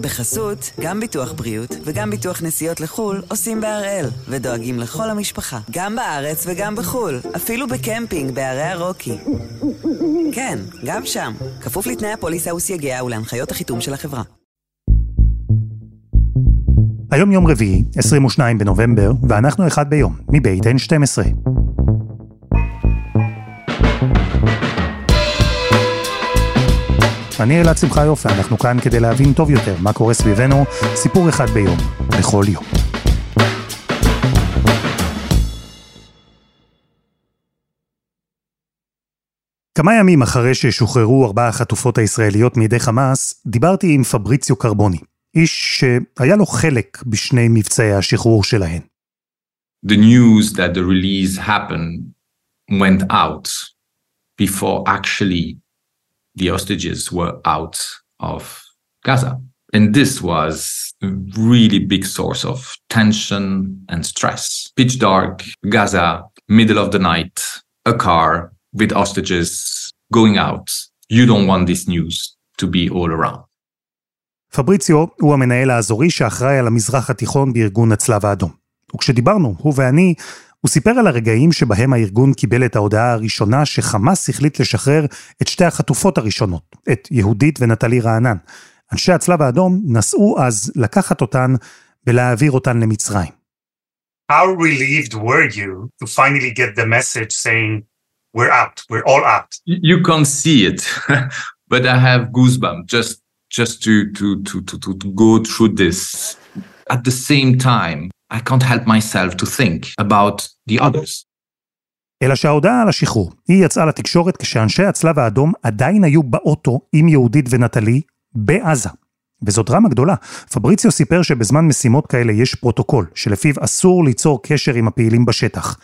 בחסות, גם ביטוח בריאות וגם ביטוח נסיעות לחו"ל עושים בהראל, ודואגים לכל המשפחה, גם בארץ וגם בחו"ל, אפילו בקמפינג בערי הרוקי. כן, גם שם, כפוף לתנאי הפוליסה וסייגיה ולהנחיות החיתום של החברה. היום יום רביעי, 22 בנובמבר, ואנחנו אחד ביום, מבית N12. אני אלעד שמחה יופי, אנחנו כאן כדי להבין טוב יותר מה קורה סביבנו, סיפור אחד ביום, בכל יום. כמה ימים אחרי ששוחררו ארבע החטופות הישראליות מידי חמאס, דיברתי עם פבריציו קרבוני, איש שהיה לו חלק בשני מבצעי השחרור שלהן. The news that the release happened went out before actually the hostages were out of Gaza. And this was a really big source of tension and stress. Pitch dark, Gaza, middle of the night, a car with hostages going out. You don't want this news to be all around. פבריציו הוא המנהל האזורי שאחראי על המזרח התיכון בארגון הצלב האדום. וכשדיברנו, הוא ואני, הוא סיפר על הרגעים שבהם הארגון קיבל את ההודעה הראשונה שחמאס החליט לשחרר את שתי החטופות הראשונות, את יהודית ונטלי רענן. אנשי הצלב האדום נסעו אז לקחת אותן ולהעביר אותן למצרים. How relieved were you to finally get the message saying, we're out, we're all out? You can't see it, but I have goosebumps just just to to to to to, to go through this. At the same time, I can't help myself to think about the others. אלא שההודעה על השחרור, היא יצאה לתקשורת כשאנשי הצלב האדום עדיין היו באוטו עם יהודית ונטלי בעזה. וזו דרמה גדולה. פבריציו סיפר שבזמן משימות כאלה יש פרוטוקול, שלפיו אסור ליצור קשר עם הפעילים בשטח.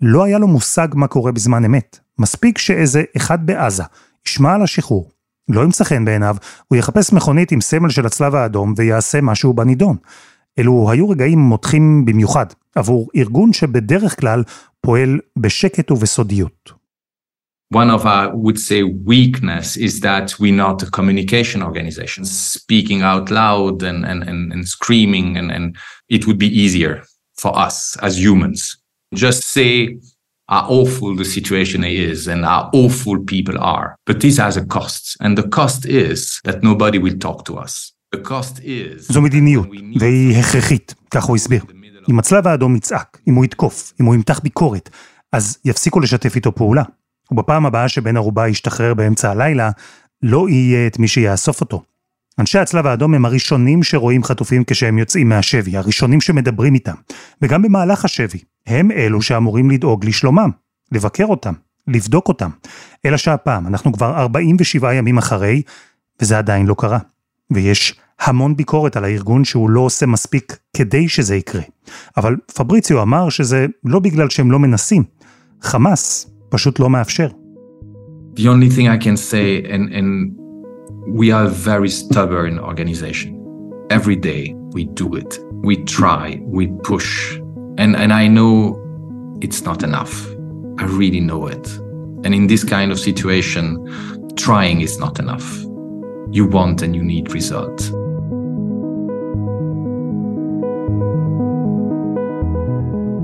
לא היה לו מושג מה קורה בזמן אמת. מספיק שאיזה אחד בעזה ישמע על השחרור, לא ימצא חן בעיניו, הוא יחפש מכונית עם סמל של הצלב האדום ויעשה משהו בנידון. אלו היו רגעים מותחים במיוחד, עבור ארגון שבדרך כלל פועל בשקט ובסודיות. One of our, would say, weakness is that we're not a communication organization, speaking out loud and, and, and, and screaming, and, and it would be easier for us as humans. Just say how awful the situation is and how awful people are. But this has a cost, and the cost is that nobody will talk to us. זו מדיניות, והיא הכרחית, כך הוא הסביר. אם הצלב האדום יצעק, אם הוא יתקוף, אם הוא ימתח ביקורת, אז יפסיקו לשתף איתו פעולה. ובפעם הבאה שבן ערובה ישתחרר באמצע הלילה, לא יהיה את מי שיאסוף אותו. אנשי הצלב האדום הם הראשונים שרואים חטופים כשהם יוצאים מהשבי, הראשונים שמדברים איתם. וגם במהלך השבי, הם אלו שאמורים לדאוג לשלומם, לבקר אותם, לבדוק אותם. אלא שהפעם, אנחנו כבר 47 ימים אחרי, וזה עדיין לא קרה. ויש המון ביקורת על הארגון שהוא לא עושה מספיק כדי שזה יקרה. אבל פבריציו אמר שזה לא בגלל שהם לא מנסים. חמאס פשוט לא מאפשר. The only thing I can say, and, and we are a very stubborn organization. Every day we do it. We try, we push. And, and I know it's not enough. I really know it. And in this kind of situation, trying is not enough. You want and you need results.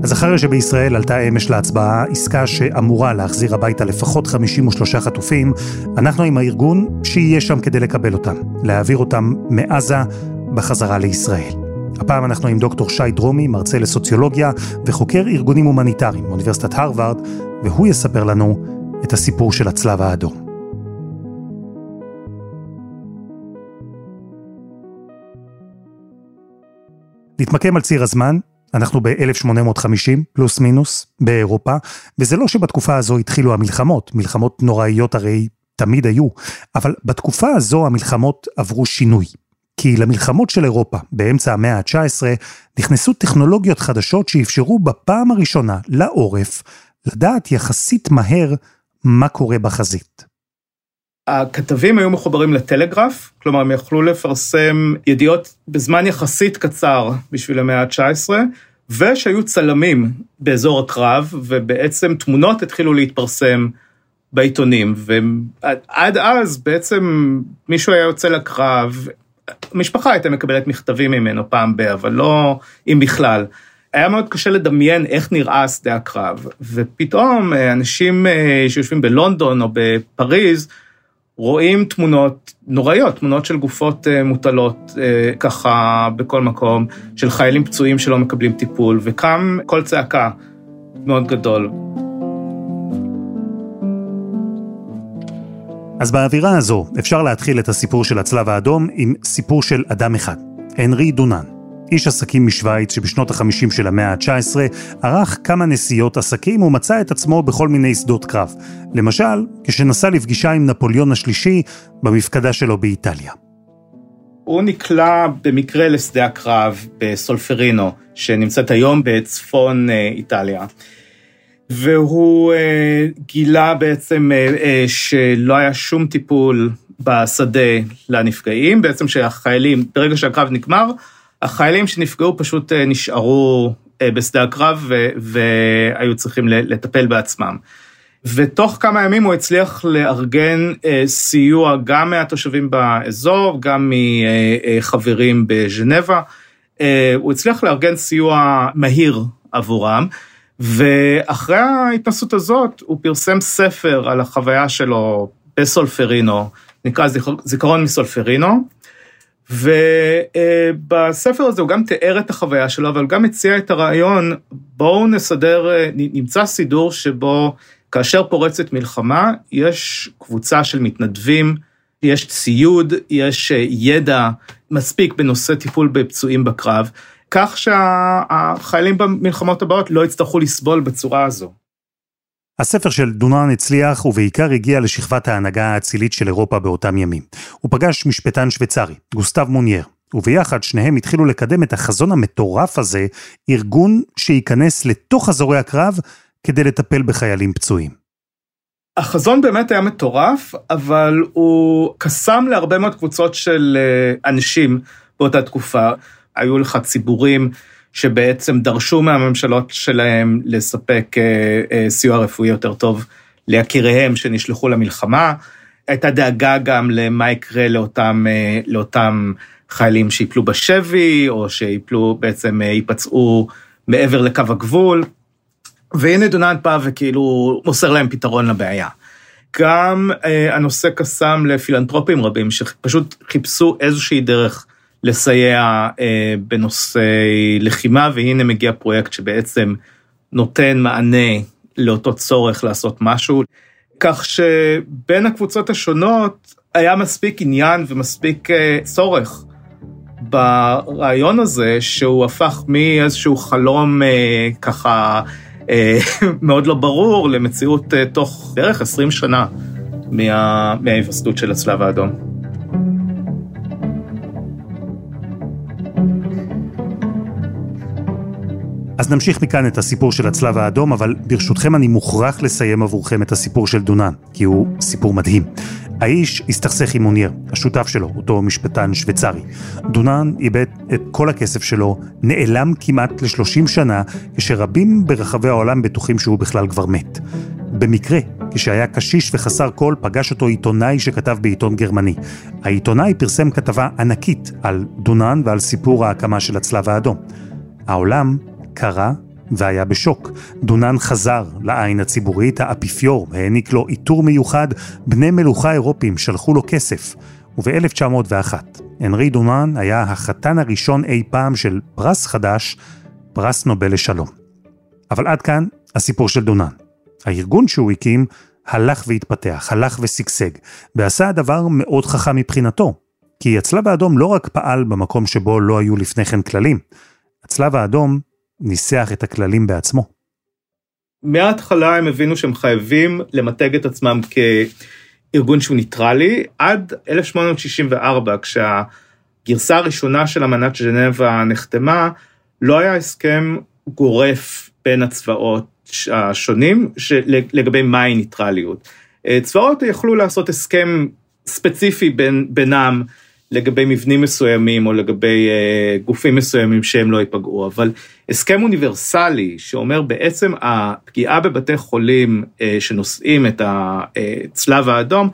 אז אחרי שבישראל עלתה אמש להצבעה עסקה שאמורה להחזיר הביתה לפחות 53 חטופים, אנחנו עם הארגון שיהיה שם כדי לקבל אותם, להעביר אותם מעזה בחזרה לישראל. הפעם אנחנו עם דוקטור שי דרומי, מרצה לסוציולוגיה וחוקר ארגונים הומניטריים מאוניברסיטת הרווארד, והוא יספר לנו את הסיפור של הצלב האדום. נתמקם על ציר הזמן, אנחנו ב-1850, פלוס מינוס, באירופה, וזה לא שבתקופה הזו התחילו המלחמות, מלחמות נוראיות הרי תמיד היו, אבל בתקופה הזו המלחמות עברו שינוי. כי למלחמות של אירופה, באמצע המאה ה-19, נכנסו טכנולוגיות חדשות שאפשרו בפעם הראשונה לעורף לדעת יחסית מהר מה קורה בחזית. הכתבים היו מחוברים לטלגרף, כלומר הם יכלו לפרסם ידיעות בזמן יחסית קצר בשביל המאה ה-19, ושהיו צלמים באזור הקרב, ובעצם תמונות התחילו להתפרסם בעיתונים, ועד אז בעצם מישהו היה יוצא לקרב, המשפחה הייתה מקבלת מכתבים ממנו פעם ב... אבל לא, אם בכלל. היה מאוד קשה לדמיין איך נראה שדה הקרב, ופתאום אה, אנשים אה, שיושבים בלונדון או בפריז, רואים תמונות נוראיות, תמונות של גופות אה, מוטלות ככה בכל מקום, של חיילים פצועים שלא מקבלים טיפול, וקם קול צעקה מאוד גדול. אז באווירה הזו אפשר להתחיל את הסיפור של הצלב האדום עם סיפור של אדם אחד, הנרי דונן. איש עסקים משוויץ שבשנות ה-50 של המאה ה-19 ערך כמה נסיעות עסקים ומצא את עצמו בכל מיני שדות קרב. למשל, כשנסע לפגישה עם נפוליאון השלישי במפקדה שלו באיטליה. הוא נקלע במקרה לשדה הקרב בסולפרינו, שנמצאת היום בצפון אה, איטליה. והוא אה, גילה בעצם אה, אה, שלא היה שום טיפול בשדה לנפגעים, בעצם שהחיילים, ברגע שהקרב נגמר, החיילים שנפגעו פשוט אה, נשארו אה, בשדה הקרב והיו צריכים לטפל בעצמם. ותוך כמה ימים הוא הצליח לארגן אה, סיוע גם מהתושבים באזור, גם מחברים בז'נבה. הוא הצליח לארגן סיוע מהיר עבורם, ואחרי ההתנסות הזאת הוא פרסם ספר על החוויה שלו בסולפרינו, נקרא זיכרון מסולפרינו, ובספר הזה הוא גם תיאר את החוויה שלו, אבל גם הציע את הרעיון, בואו נסדר, נמצא סידור שבו כאשר פורצת מלחמה, יש קבוצה של מתנדבים, יש ציוד, יש ידע מספיק בנושא טיפול בפצועים בקרב, כך שהחיילים במלחמות הבאות לא יצטרכו לסבול בצורה הזו. הספר של דונן הצליח ובעיקר הגיע לשכבת ההנהגה האצילית של אירופה באותם ימים. הוא פגש משפטן שוויצרי, גוסטב מונייר, וביחד שניהם התחילו לקדם את החזון המטורף הזה, ארגון שייכנס לתוך אזורי הקרב כדי לטפל בחיילים פצועים. החזון באמת היה מטורף, אבל הוא קסם להרבה מאוד קבוצות של אה, אנשים באותה תקופה. היו לך ציבורים שבעצם דרשו מהממשלות שלהם לספק אה, אה, סיוע רפואי יותר טוב ליקיריהם שנשלחו למלחמה. הייתה דאגה גם למה יקרה לאותם, אה, לאותם חיילים שיפלו בשבי, או שיפלו, בעצם ייפצעו מעבר לקו הגבול. והנה דונלד בא וכאילו מוסר להם פתרון לבעיה. גם הנושא קסם לפילנטרופים רבים שפשוט חיפשו איזושהי דרך לסייע אה, בנושאי לחימה, והנה מגיע פרויקט שבעצם נותן מענה לאותו צורך לעשות משהו. כך שבין הקבוצות השונות היה מספיק עניין ומספיק אה, צורך ברעיון הזה, שהוא הפך מאיזשהו חלום אה, ככה אה, מאוד לא ברור למציאות אה, תוך בערך 20 שנה מההיווסדות של הצלב האדום. אז נמשיך מכאן את הסיפור של הצלב האדום, אבל ברשותכם אני מוכרח לסיים עבורכם את הסיפור של דונן, כי הוא סיפור מדהים. האיש הסתכסך עם מוניר, השותף שלו, אותו משפטן שוויצרי. דונן איבד את כל הכסף שלו, נעלם כמעט ל-30 שנה, כשרבים ברחבי העולם בטוחים שהוא בכלל כבר מת. במקרה, כשהיה קשיש וחסר כל, פגש אותו עיתונאי שכתב בעיתון גרמני. העיתונאי פרסם כתבה ענקית על דונן ועל סיפור ההקמה של הצלב האדום. העולם קרא והיה בשוק. דונן חזר לעין הציבורית, האפיפיור העניק לו עיטור מיוחד, בני מלוכה אירופים שלחו לו כסף. וב-1901, הנרי דונן היה החתן הראשון אי פעם של פרס חדש, פרס נובל לשלום. אבל עד כאן הסיפור של דונן. הארגון שהוא הקים הלך והתפתח, הלך ושגשג, ועשה דבר מאוד חכם מבחינתו. כי הצלב האדום לא רק פעל במקום שבו לא היו לפני כן כללים, הצלב האדום ניסח את הכללים בעצמו. מההתחלה הם הבינו שהם חייבים למתג את עצמם כארגון שהוא ניטרלי, עד 1864, כשהגרסה הראשונה של אמנת ז'נבה נחתמה, לא היה הסכם גורף בין הצבאות השונים לגבי מהי ניטרליות. צבאות יכלו לעשות הסכם ספציפי בין, בינם לגבי מבנים מסוימים או לגבי uh, גופים מסוימים שהם לא ייפגעו, אבל הסכם אוניברסלי שאומר בעצם הפגיעה בבתי חולים uh, שנושאים את הצלב האדום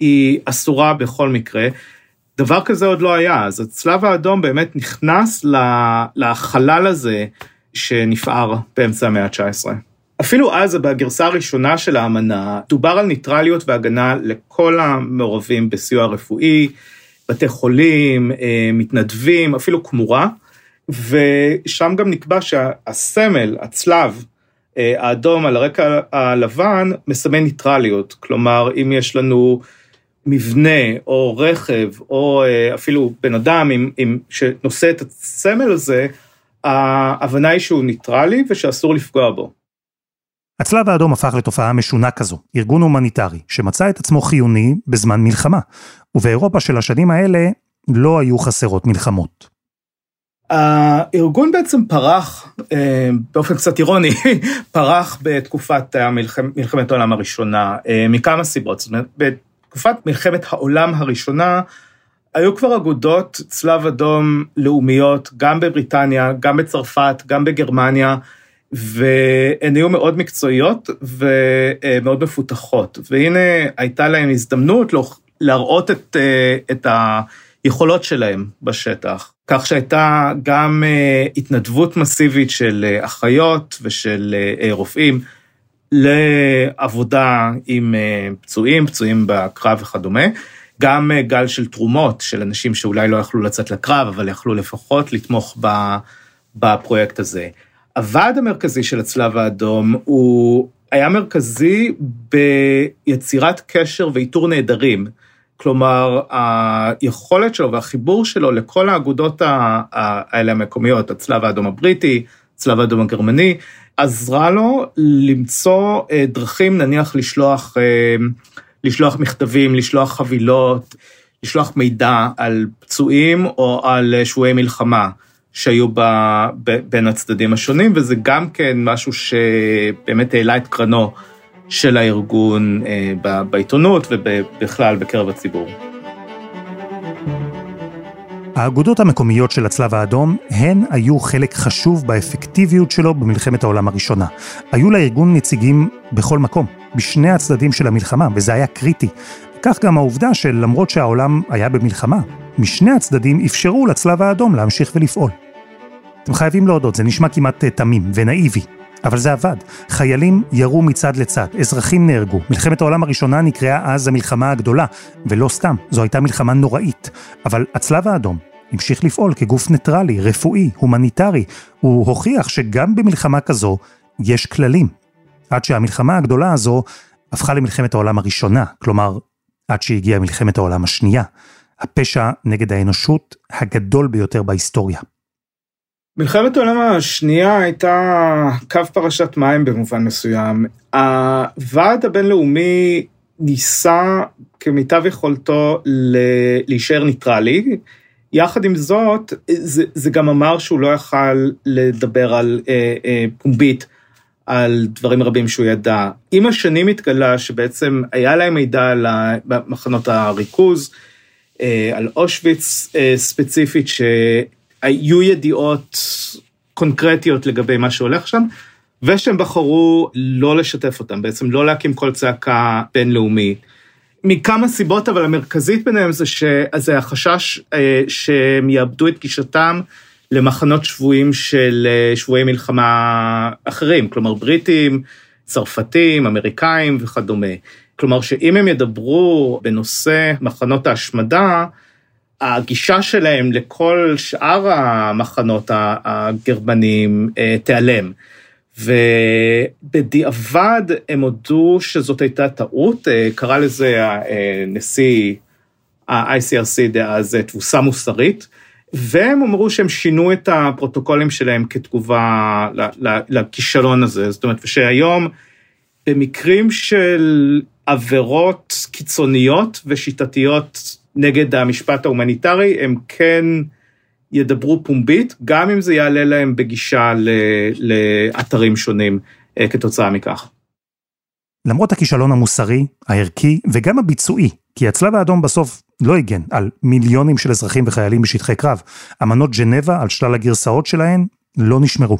היא אסורה בכל מקרה. דבר כזה עוד לא היה, אז הצלב האדום באמת נכנס לחלל הזה שנפער באמצע המאה ה-19. אפילו אז, בגרסה הראשונה של האמנה, דובר על ניטרליות והגנה לכל המעורבים בסיוע רפואי, בתי חולים, אה, מתנדבים, אפילו כמורה, ושם גם נקבע שהסמל, הצלב, אה, האדום על הרקע הלבן, מסמן ניטרליות. כלומר, אם יש לנו מבנה או רכב, או אה, אפילו בן אדם עם, עם, שנושא את הסמל הזה, ההבנה היא שהוא ניטרלי ושאסור לפגוע בו. הצלב האדום הפך לתופעה משונה כזו, ארגון הומניטרי, שמצא את עצמו חיוני בזמן מלחמה, ובאירופה של השנים האלה לא היו חסרות מלחמות. הארגון בעצם פרח, אה, באופן קצת אירוני, פרח בתקופת מלחמת העולם הראשונה, אה, מכמה סיבות. זאת אומרת, בתקופת מלחמת העולם הראשונה, היו כבר אגודות צלב אדום לאומיות, גם בבריטניה, גם בצרפת, גם בגרמניה, והן היו מאוד מקצועיות ומאוד מפותחות. והנה הייתה להם הזדמנות להראות את, את היכולות שלהם בשטח. כך שהייתה גם התנדבות מסיבית של אחיות ושל רופאים לעבודה עם פצועים, פצועים בקרב וכדומה. גם גל של תרומות של אנשים שאולי לא יכלו לצאת לקרב, אבל יכלו לפחות לתמוך בפרויקט הזה. הוועד המרכזי של הצלב האדום הוא היה מרכזי ביצירת קשר ואיתור נעדרים. כלומר, היכולת שלו והחיבור שלו לכל האגודות האלה המקומיות, הצלב האדום הבריטי, הצלב האדום הגרמני, עזרה לו למצוא אה, דרכים, נניח לשלוח, אה, לשלוח מכתבים, לשלוח חבילות, לשלוח מידע על פצועים או על שבויי מלחמה. שהיו ב, ב, בין הצדדים השונים, וזה גם כן משהו שבאמת העלה את קרנו של הארגון אה, ב, בעיתונות ובכלל בקרב הציבור. האגודות המקומיות של הצלב האדום הן היו חלק חשוב באפקטיביות שלו במלחמת העולם הראשונה. היו לארגון נציגים בכל מקום, בשני הצדדים של המלחמה, וזה היה קריטי. כך גם העובדה שלמרות שהעולם היה במלחמה, משני הצדדים אפשרו לצלב האדום להמשיך ולפעול. אתם חייבים להודות, זה נשמע כמעט אה, תמים ונאיבי, אבל זה עבד. חיילים ירו מצד לצד, אזרחים נהרגו. מלחמת העולם הראשונה נקראה אז המלחמה הגדולה, ולא סתם, זו הייתה מלחמה נוראית. אבל הצלב האדום המשיך לפעול כגוף ניטרלי, רפואי, הומניטרי. הוא הוכיח שגם במלחמה כזו יש כללים. עד שהמלחמה הגדולה הזו הפכה למלחמת העולם הראשונה, כלומר, עד שהגיעה מלחמת העולם השנייה. הפשע נגד האנושות הגדול ביותר בהיסטוריה. מלחמת העולם השנייה הייתה קו פרשת מים במובן מסוים. הוועד הבינלאומי ניסה כמיטב יכולתו להישאר ניטרלי. יחד עם זאת, זה, זה גם אמר שהוא לא יכל לדבר על אה, אה, פומבית על דברים רבים שהוא ידע. עם השנים התגלה שבעצם היה להם מידע על מחנות הריכוז, אה, על אושוויץ אה, ספציפית, ש... היו ידיעות קונקרטיות לגבי מה שהולך שם, ושהם בחרו לא לשתף אותם, בעצם לא להקים כל צעקה בינלאומית. מכמה סיבות, אבל המרכזית ביניהם זה שזה החשש אה, שהם יאבדו את גישתם למחנות שבויים של אה, שבויי מלחמה אחרים, כלומר בריטים, צרפתים, אמריקאים וכדומה. כלומר שאם הם ידברו בנושא מחנות ההשמדה, הגישה שלהם לכל שאר המחנות הגרמנים אה, תיעלם. ובדיעבד הם הודו שזאת הייתה טעות, אה, קרא לזה הנשיא ה-ICRC דאז תבוסה מוסרית, והם אמרו שהם שינו את הפרוטוקולים שלהם כתגובה לכישלון הזה, זאת אומרת, שהיום במקרים של עבירות קיצוניות ושיטתיות נגד המשפט ההומניטרי, הם כן ידברו פומבית, גם אם זה יעלה להם בגישה לאתרים שונים אה, כתוצאה מכך. למרות הכישלון המוסרי, הערכי וגם הביצועי, כי הצלב האדום בסוף לא הגן על מיליונים של אזרחים וחיילים בשטחי קרב. אמנות ג'נבה על שלל הגרסאות שלהן לא נשמרו.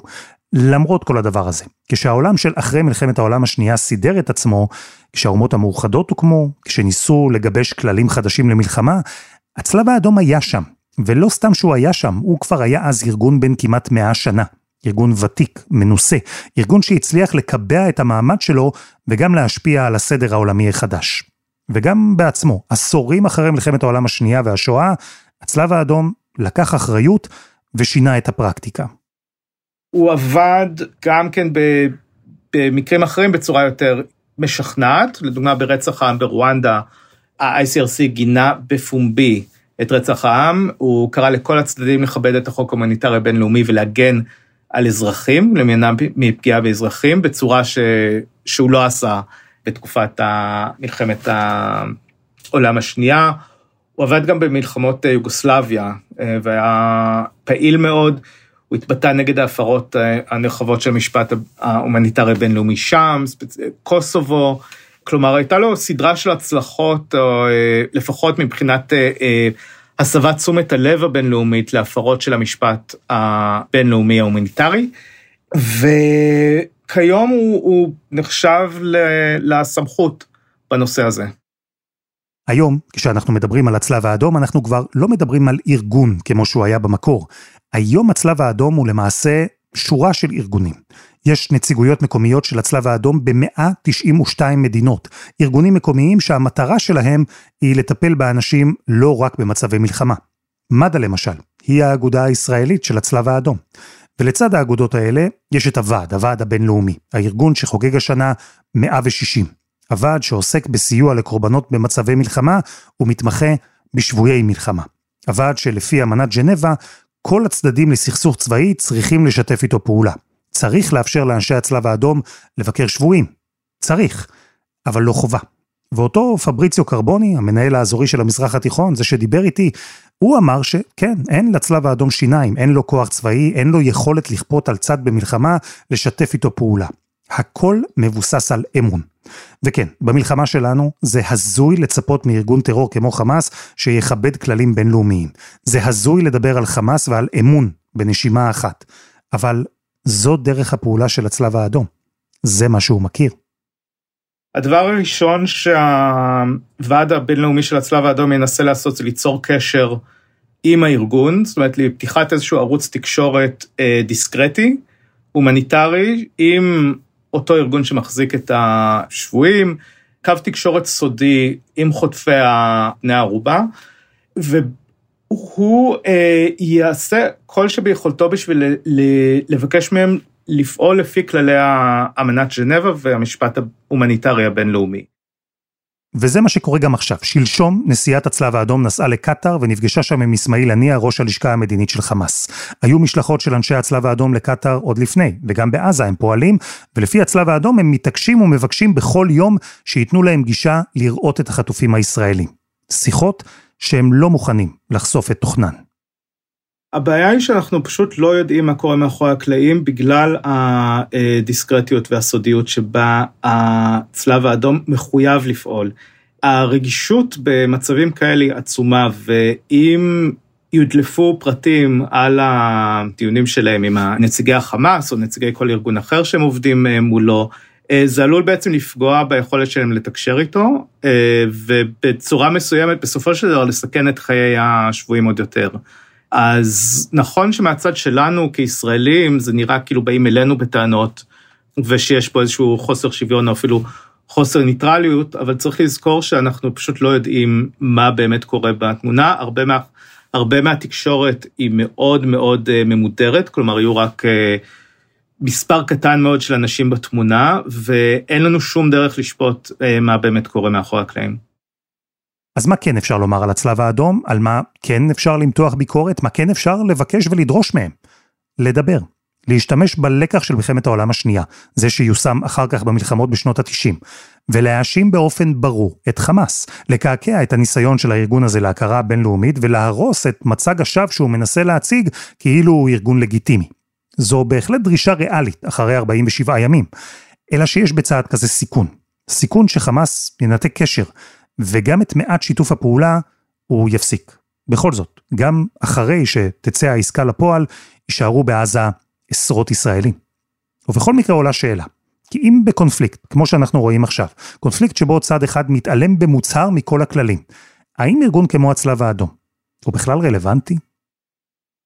למרות כל הדבר הזה, כשהעולם של אחרי מלחמת העולם השנייה סידר את עצמו, כשהאומות המאוחדות הוקמו, כשניסו לגבש כללים חדשים למלחמה, הצלב האדום היה שם, ולא סתם שהוא היה שם, הוא כבר היה אז ארגון בן כמעט מאה שנה. ארגון ותיק, מנוסה, ארגון שהצליח לקבע את המעמד שלו וגם להשפיע על הסדר העולמי החדש. וגם בעצמו, עשורים אחרי מלחמת העולם השנייה והשואה, הצלב האדום לקח אחריות ושינה את הפרקטיקה. הוא עבד גם כן במקרים אחרים בצורה יותר משכנעת, לדוגמה ברצח העם ברואנדה, ה-ICRC גינה בפומבי את רצח העם, הוא קרא לכל הצדדים לכבד את החוק ההומניטרי הבינלאומי ולהגן על אזרחים, למענם מפגיעה באזרחים, בצורה ש... שהוא לא עשה בתקופת מלחמת העולם השנייה. הוא עבד גם במלחמות יוגוסלביה אה, והיה פעיל מאוד. הוא התבטא נגד ההפרות אה, הנרחבות של המשפט ההומניטרי הבינלאומי שם, קוסובו, כלומר הייתה לו סדרה של הצלחות, או אה, לפחות מבחינת הסבת תשומת הלב הבינלאומית להפרות של המשפט הבינלאומי ההומניטרי, וכיום הוא, הוא נחשב לסמכות בנושא הזה. היום, כשאנחנו מדברים על הצלב האדום, אנחנו כבר לא מדברים על ארגון כמו שהוא היה במקור. היום הצלב האדום הוא למעשה שורה של ארגונים. יש נציגויות מקומיות של הצלב האדום ב-192 מדינות. ארגונים מקומיים שהמטרה שלהם היא לטפל באנשים לא רק במצבי מלחמה. מד"א למשל, היא האגודה הישראלית של הצלב האדום. ולצד האגודות האלה יש את הוועד, הוועד הבינלאומי, הארגון שחוגג השנה 160. הוועד שעוסק בסיוע לקורבנות במצבי מלחמה ומתמחה בשבויי מלחמה. הוועד שלפי אמנת ג'נבה, כל הצדדים לסכסוך צבאי צריכים לשתף איתו פעולה. צריך לאפשר לאנשי הצלב האדום לבקר שבויים. צריך, אבל לא חובה. ואותו פבריציו קרבוני, המנהל האזורי של המזרח התיכון, זה שדיבר איתי, הוא אמר שכן, אין לצלב האדום שיניים, אין לו כוח צבאי, אין לו יכולת לכפות על צד במלחמה, לשתף איתו פעולה. הכל מבוסס על אמון. וכן, במלחמה שלנו זה הזוי לצפות מארגון טרור כמו חמאס שיכבד כללים בינלאומיים. זה הזוי לדבר על חמאס ועל אמון בנשימה אחת. אבל זו דרך הפעולה של הצלב האדום. זה מה שהוא מכיר. הדבר הראשון שהוועד הבינלאומי של הצלב האדום ינסה לעשות זה ליצור קשר עם הארגון, זאת אומרת לפתיחת איזשהו ערוץ תקשורת אה, דיסקרטי, הומניטרי, עם אותו ארגון שמחזיק את השבויים, קו תקשורת סודי עם חוטפי בני הערובה, והוא אה, יעשה כל שביכולתו בשביל לבקש מהם לפעול לפי כללי אמנת ז'נבה והמשפט ההומניטרי הבינלאומי. וזה מה שקורה גם עכשיו. שלשום נשיאת הצלב האדום נסעה לקטאר ונפגשה שם עם אסמאעיל הנייה, ראש הלשכה המדינית של חמאס. היו משלחות של אנשי הצלב האדום לקטאר עוד לפני, וגם בעזה הם פועלים, ולפי הצלב האדום הם מתעקשים ומבקשים בכל יום שייתנו להם גישה לראות את החטופים הישראלים. שיחות שהם לא מוכנים לחשוף את תוכנן. הבעיה היא שאנחנו פשוט לא יודעים מה קורה מאחורי הקלעים בגלל הדיסקרטיות והסודיות שבה הצלב האדום מחויב לפעול. הרגישות במצבים כאלה היא עצומה, ואם יודלפו פרטים על הדיונים שלהם עם נציגי החמאס או נציגי כל ארגון אחר שהם עובדים מולו, זה עלול בעצם לפגוע ביכולת שלהם לתקשר איתו, ובצורה מסוימת בסופו של דבר לסכן את חיי השבויים עוד יותר. אז נכון שמהצד שלנו כישראלים זה נראה כאילו באים אלינו בטענות, ושיש פה איזשהו חוסר שוויון או אפילו חוסר ניטרליות, אבל צריך לזכור שאנחנו פשוט לא יודעים מה באמת קורה בתמונה. הרבה, מה, הרבה מהתקשורת היא מאוד מאוד אה, ממודרת, כלומר היו רק אה, מספר קטן מאוד של אנשים בתמונה, ואין לנו שום דרך לשפוט אה, מה באמת קורה מאחורי הקלעים. אז מה כן אפשר לומר על הצלב האדום? על מה כן אפשר למתוח ביקורת? מה כן אפשר לבקש ולדרוש מהם? לדבר. להשתמש בלקח של מלחמת העולם השנייה, זה שיושם אחר כך במלחמות בשנות ה-90, ולהאשים באופן ברור את חמאס, לקעקע את הניסיון של הארגון הזה להכרה בינלאומית ולהרוס את מצג השווא שהוא מנסה להציג כאילו הוא ארגון לגיטימי. זו בהחלט דרישה ריאלית אחרי 47 ימים, אלא שיש בצעד כזה סיכון. סיכון שחמאס ינתק קשר וגם את מעט שיתוף הפעולה הוא יפסיק. בכל זאת, גם אחרי שתצא העסקה לפועל, יישארו בעזה עשרות ישראלים. ובכל מקרה עולה שאלה, כי אם בקונפליקט, כמו שאנחנו רואים עכשיו, קונפליקט שבו צד אחד מתעלם במוצהר מכל הכללים, האם ארגון כמו הצלב האדום הוא בכלל רלוונטי?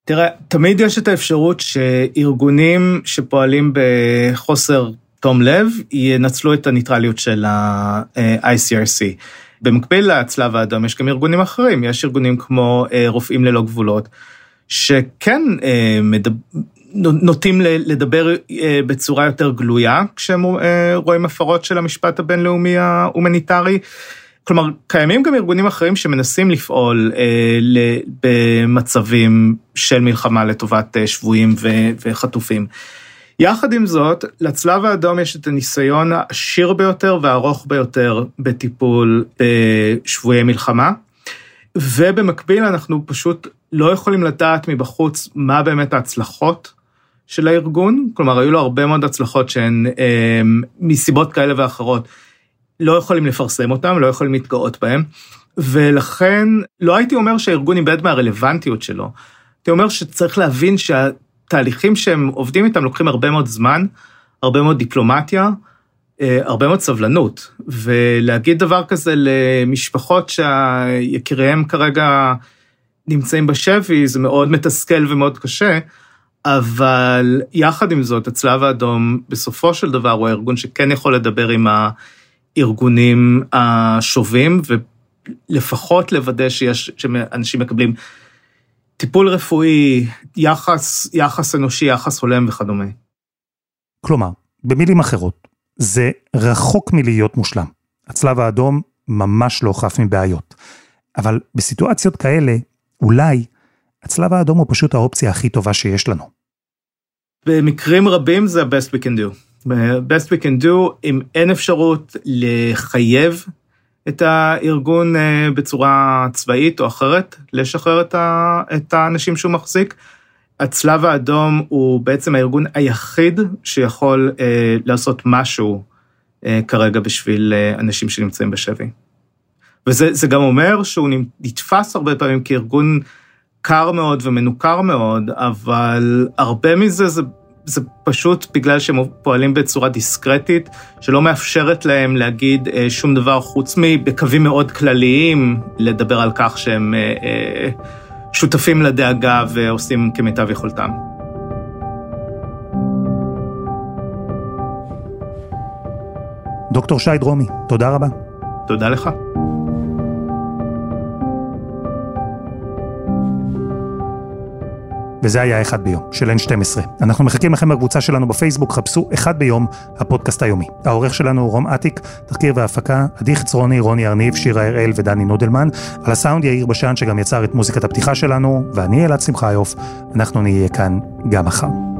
תראה, תמיד יש את האפשרות שארגונים שפועלים בחוסר תום לב ינצלו את הניטרליות של ה-ICRC. במקביל לצלב האדום יש גם ארגונים אחרים, יש ארגונים כמו אה, רופאים ללא גבולות, שכן אה, מדבר, נוטים לדבר אה, בצורה יותר גלויה כשהם רואים הפרות של המשפט הבינלאומי ההומניטרי. כלומר, קיימים גם ארגונים אחרים שמנסים לפעול במצבים של מלחמה לטובת שבויים וחטופים. יחד עם זאת, לצלב האדום יש את הניסיון העשיר ביותר והארוך ביותר בטיפול בשבויי מלחמה, ובמקביל אנחנו פשוט לא יכולים לדעת מבחוץ מה באמת ההצלחות של הארגון, כלומר היו לו הרבה מאוד הצלחות שהן אה, מסיבות כאלה ואחרות לא יכולים לפרסם אותן, לא יכולים להתגאות בהן, ולכן לא הייתי אומר שהארגון איבד מהרלוונטיות שלו, הייתי אומר שצריך להבין שה... תהליכים שהם עובדים איתם לוקחים הרבה מאוד זמן, הרבה מאוד דיפלומטיה, אה, הרבה מאוד סבלנות. ולהגיד דבר כזה למשפחות שיקיריהם כרגע נמצאים בשבי, זה מאוד מתסכל ומאוד קשה, אבל יחד עם זאת, הצלב האדום בסופו של דבר הוא הארגון שכן יכול לדבר עם הארגונים השובים, ולפחות לוודא שיש, שאנשים מקבלים טיפול רפואי, יחס, יחס אנושי, יחס הולם וכדומה. כלומר, במילים אחרות, זה רחוק מלהיות מושלם. הצלב האדום ממש לא חף מבעיות. אבל בסיטואציות כאלה, אולי הצלב האדום הוא פשוט האופציה הכי טובה שיש לנו. במקרים רבים זה ה-best we can do. best we can do, אם אין אפשרות לחייב את הארגון אה, בצורה צבאית או אחרת, לשחרר את האנשים שהוא מחזיק. הצלב האדום הוא בעצם הארגון היחיד שיכול אה, לעשות משהו אה, כרגע בשביל אנשים שנמצאים בשבי. וזה גם אומר שהוא נתפס הרבה פעמים כארגון קר מאוד ומנוכר מאוד, אבל הרבה מזה זה זה פשוט בגלל שהם פועלים בצורה דיסקרטית, שלא מאפשרת להם להגיד אה, שום דבר חוץ מבקווים מאוד כלליים, לדבר על כך שהם אה, אה, שותפים לדאגה ועושים כמיטב יכולתם. דוקטור שי דרומי, תודה רבה. תודה לך. וזה היה אחד ביום, של N12. אנחנו מחכים לכם בקבוצה שלנו בפייסבוק, חפשו אחד ביום, הפודקאסט היומי. העורך שלנו הוא רום אטיק, תחקיר והפקה, עדי חצרוני, רוני ארניב, שירה הראל ודני נודלמן. על הסאונד יאיר בשן שגם יצר את מוזיקת הפתיחה שלנו, ואני אלעד שמחיוף, אנחנו נהיה כאן גם מחר.